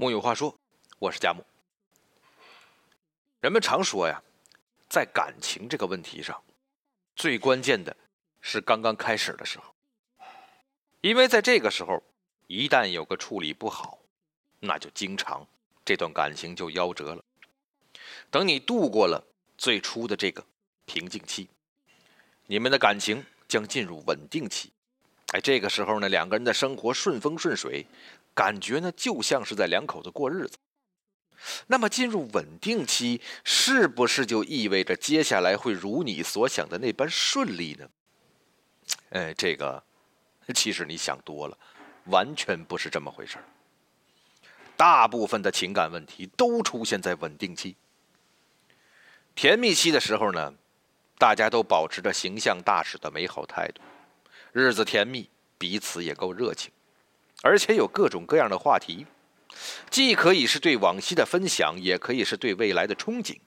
木有话说，我是佳木。人们常说呀，在感情这个问题上，最关键的是刚刚开始的时候，因为在这个时候，一旦有个处理不好，那就经常这段感情就夭折了。等你度过了最初的这个平静期，你们的感情将进入稳定期。哎，这个时候呢，两个人的生活顺风顺水。感觉呢，就像是在两口子过日子。那么进入稳定期，是不是就意味着接下来会如你所想的那般顺利呢？哎，这个其实你想多了，完全不是这么回事大部分的情感问题都出现在稳定期。甜蜜期的时候呢，大家都保持着形象大使的美好态度，日子甜蜜，彼此也够热情。而且有各种各样的话题，既可以是对往昔的分享，也可以是对未来的憧憬。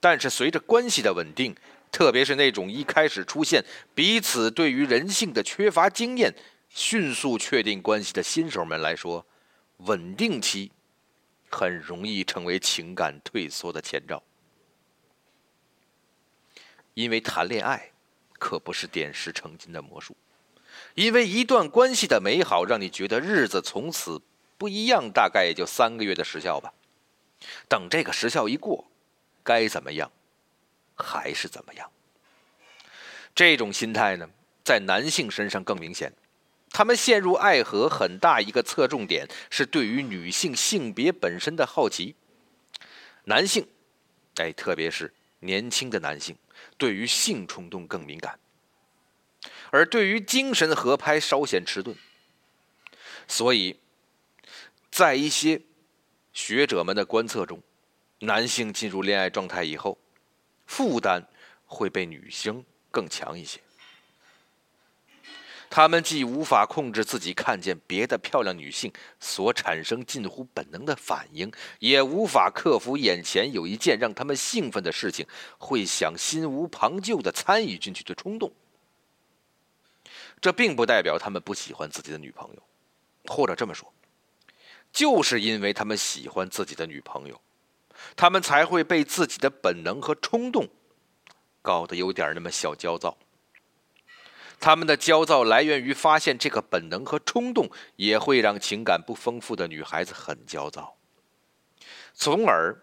但是随着关系的稳定，特别是那种一开始出现彼此对于人性的缺乏经验，迅速确定关系的新手们来说，稳定期很容易成为情感退缩的前兆。因为谈恋爱可不是点石成金的魔术。因为一段关系的美好，让你觉得日子从此不一样，大概也就三个月的时效吧。等这个时效一过，该怎么样，还是怎么样。这种心态呢，在男性身上更明显。他们陷入爱河很大一个侧重点是对于女性性别本身的好奇。男性，哎，特别是年轻的男性，对于性冲动更敏感。而对于精神合拍稍显迟钝，所以，在一些学者们的观测中，男性进入恋爱状态以后，负担会被女性更强一些。他们既无法控制自己看见别的漂亮女性所产生近乎本能的反应，也无法克服眼前有一件让他们兴奋的事情，会想心无旁骛的参与进去的冲动。这并不代表他们不喜欢自己的女朋友，或者这么说，就是因为他们喜欢自己的女朋友，他们才会被自己的本能和冲动搞得有点那么小焦躁。他们的焦躁来源于发现这个本能和冲动也会让情感不丰富的女孩子很焦躁，从而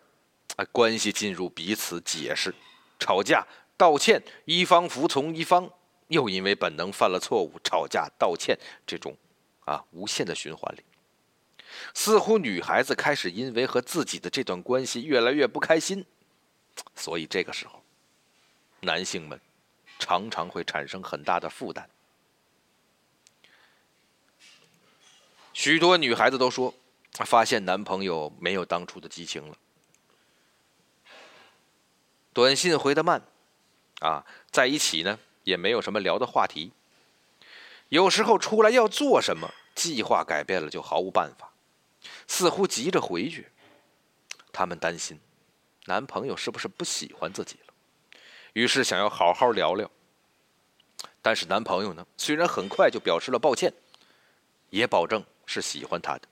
关系进入彼此解释、吵架、道歉，一方服从一方。又因为本能犯了错误，吵架、道歉，这种啊无限的循环里，似乎女孩子开始因为和自己的这段关系越来越不开心，所以这个时候，男性们常常会产生很大的负担。许多女孩子都说，发现男朋友没有当初的激情了，短信回的慢，啊，在一起呢。也没有什么聊的话题。有时候出来要做什么，计划改变了就毫无办法，似乎急着回去。他们担心男朋友是不是不喜欢自己了，于是想要好好聊聊。但是男朋友呢，虽然很快就表示了抱歉，也保证是喜欢她的，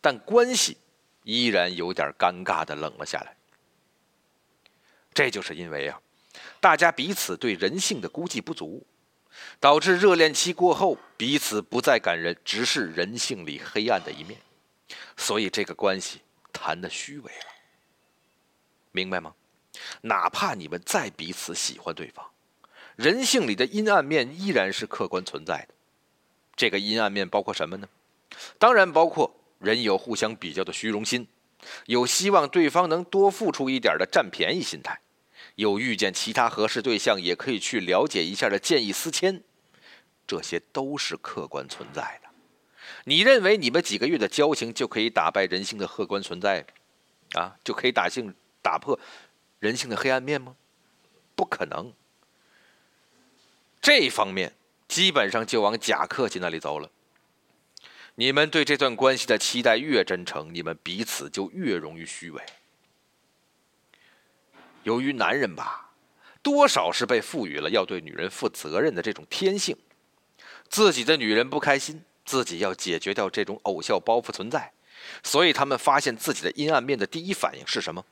但关系依然有点尴尬的冷了下来。这就是因为啊。大家彼此对人性的估计不足，导致热恋期过后彼此不再敢人直视人性里黑暗的一面，所以这个关系谈的虚伪了。明白吗？哪怕你们再彼此喜欢对方，人性里的阴暗面依然是客观存在的。这个阴暗面包括什么呢？当然包括人有互相比较的虚荣心，有希望对方能多付出一点的占便宜心态。有遇见其他合适对象也可以去了解一下的见异思迁，这些都是客观存在的。你认为你们几个月的交情就可以打败人性的客观存在，啊，就可以打性打破人性的黑暗面吗？不可能。这方面基本上就往假客气那里走了。你们对这段关系的期待越真诚，你们彼此就越容易虚伪。由于男人吧，多少是被赋予了要对女人负责任的这种天性，自己的女人不开心，自己要解决掉这种偶像包袱存在，所以他们发现自己的阴暗面的第一反应是什么？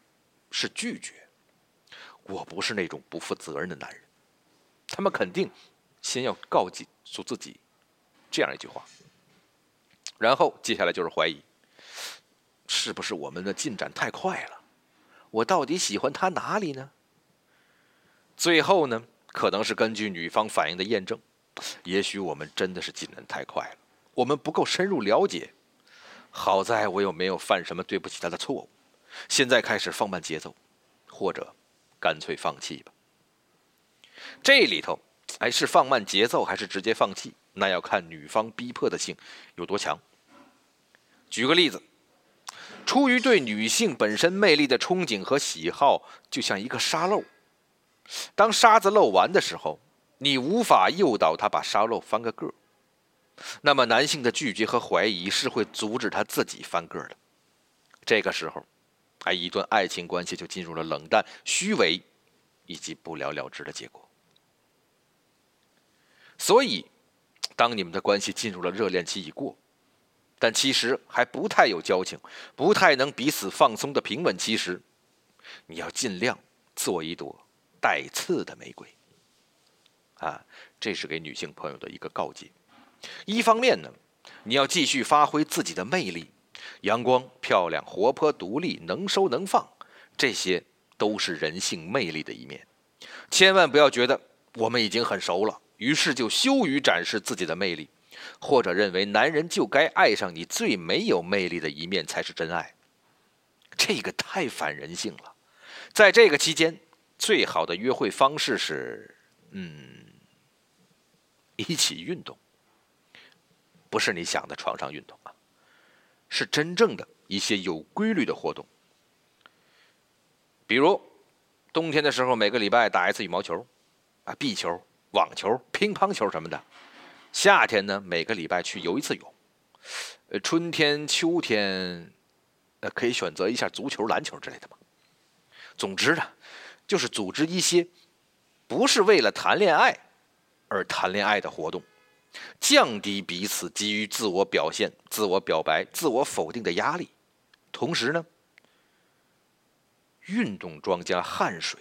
是拒绝。我不是那种不负责任的男人。他们肯定先要告诫诉自己这样一句话，然后接下来就是怀疑：是不是我们的进展太快了？我到底喜欢他哪里呢？最后呢，可能是根据女方反应的验证，也许我们真的是进展太快了，我们不够深入了解。好在我又没有犯什么对不起他的错误，现在开始放慢节奏，或者干脆放弃吧。这里头，哎，是放慢节奏还是直接放弃？那要看女方逼迫的性有多强。举个例子，出于对女性本身魅力的憧憬和喜好，就像一个沙漏，当沙子漏完的时候，你无法诱导他把沙漏翻个个。那么，男性的拒绝和怀疑是会阻止他自己翻个的。这个时候，哎，一段爱情关系就进入了冷淡、虚伪以及不了了之的结果。所以，当你们的关系进入了热恋期已过，但其实还不太有交情、不太能彼此放松的平稳其实，你要尽量做一朵带刺的玫瑰。啊，这是给女性朋友的一个告诫。一方面呢，你要继续发挥自己的魅力，阳光、漂亮、活泼、独立、能收能放，这些都是人性魅力的一面。千万不要觉得我们已经很熟了，于是就羞于展示自己的魅力，或者认为男人就该爱上你最没有魅力的一面才是真爱。这个太反人性了。在这个期间，最好的约会方式是，嗯，一起运动。不是你想的床上运动啊，是真正的一些有规律的活动。比如冬天的时候，每个礼拜打一次羽毛球，啊，壁球、网球、乒乓球什么的；夏天呢，每个礼拜去游一次泳；呃，春天、秋天，呃，可以选择一下足球、篮球之类的嘛。总之呢，就是组织一些不是为了谈恋爱而谈恋爱的活动。降低彼此基于自我表现、自我表白、自我否定的压力，同时呢，运动装加汗水，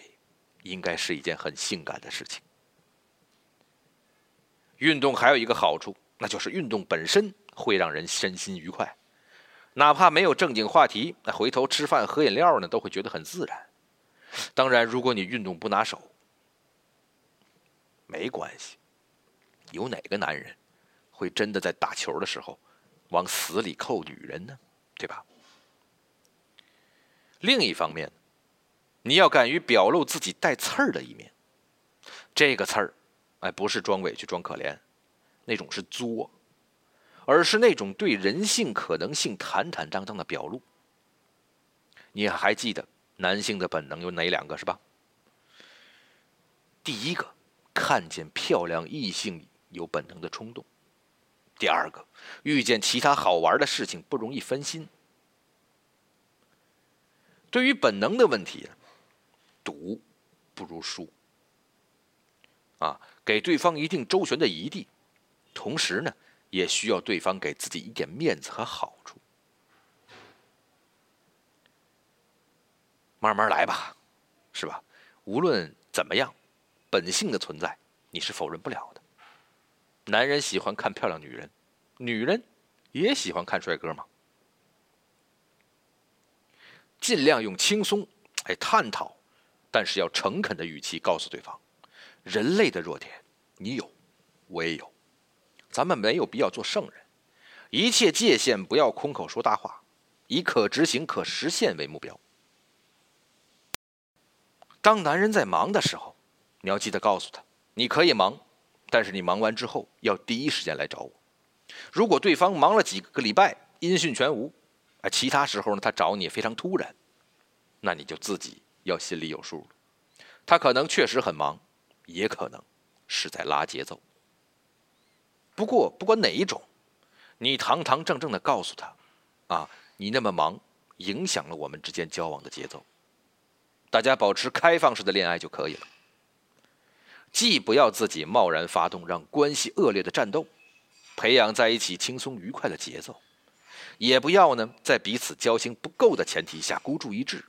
应该是一件很性感的事情。运动还有一个好处，那就是运动本身会让人身心愉快，哪怕没有正经话题，那回头吃饭喝饮料呢，都会觉得很自然。当然，如果你运动不拿手，没关系。有哪个男人会真的在打球的时候往死里扣女人呢？对吧？另一方面，你要敢于表露自己带刺儿的一面。这个刺儿，哎，不是装委屈、装可怜，那种是作，而是那种对人性可能性坦坦荡荡的表露。你还记得男性的本能有哪两个？是吧？第一个，看见漂亮异性。有本能的冲动。第二个，遇见其他好玩的事情不容易分心。对于本能的问题，赌不如输。啊，给对方一定周旋的余地，同时呢，也需要对方给自己一点面子和好处。慢慢来吧，是吧？无论怎么样，本性的存在你是否认不了的。男人喜欢看漂亮女人，女人也喜欢看帅哥嘛。尽量用轻松哎探讨，但是要诚恳的语气告诉对方，人类的弱点你有，我也有，咱们没有必要做圣人，一切界限不要空口说大话，以可执行、可实现为目标。当男人在忙的时候，你要记得告诉他，你可以忙。但是你忙完之后要第一时间来找我。如果对方忙了几个礼拜音讯全无，啊，其他时候呢他找你非常突然，那你就自己要心里有数了。他可能确实很忙，也可能是在拉节奏。不过不管哪一种，你堂堂正正的告诉他，啊，你那么忙，影响了我们之间交往的节奏。大家保持开放式的恋爱就可以了。既不要自己贸然发动让关系恶劣的战斗，培养在一起轻松愉快的节奏，也不要呢在彼此交心不够的前提下孤注一掷，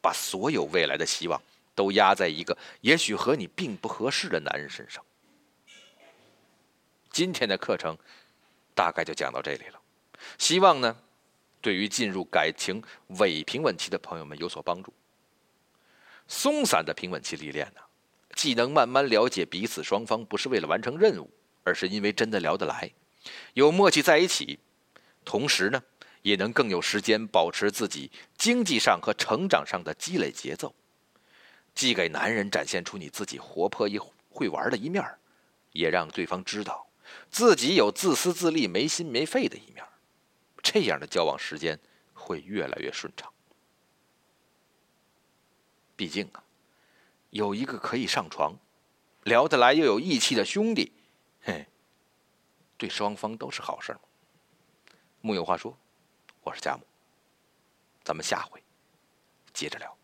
把所有未来的希望都压在一个也许和你并不合适的男人身上。今天的课程大概就讲到这里了，希望呢对于进入感情伪平稳期的朋友们有所帮助。松散的平稳期历练呢，既能慢慢了解彼此双方不是为了完成任务，而是因为真的聊得来，有默契在一起。同时呢，也能更有时间保持自己经济上和成长上的积累节奏，既给男人展现出你自己活泼一会玩的一面，也让对方知道自己有自私自利、没心没肺的一面。这样的交往时间会越来越顺畅。毕竟啊，有一个可以上床、聊得来又有义气的兄弟，嘿，对双方都是好事嘛。木有话说，我是佳木，咱们下回接着聊。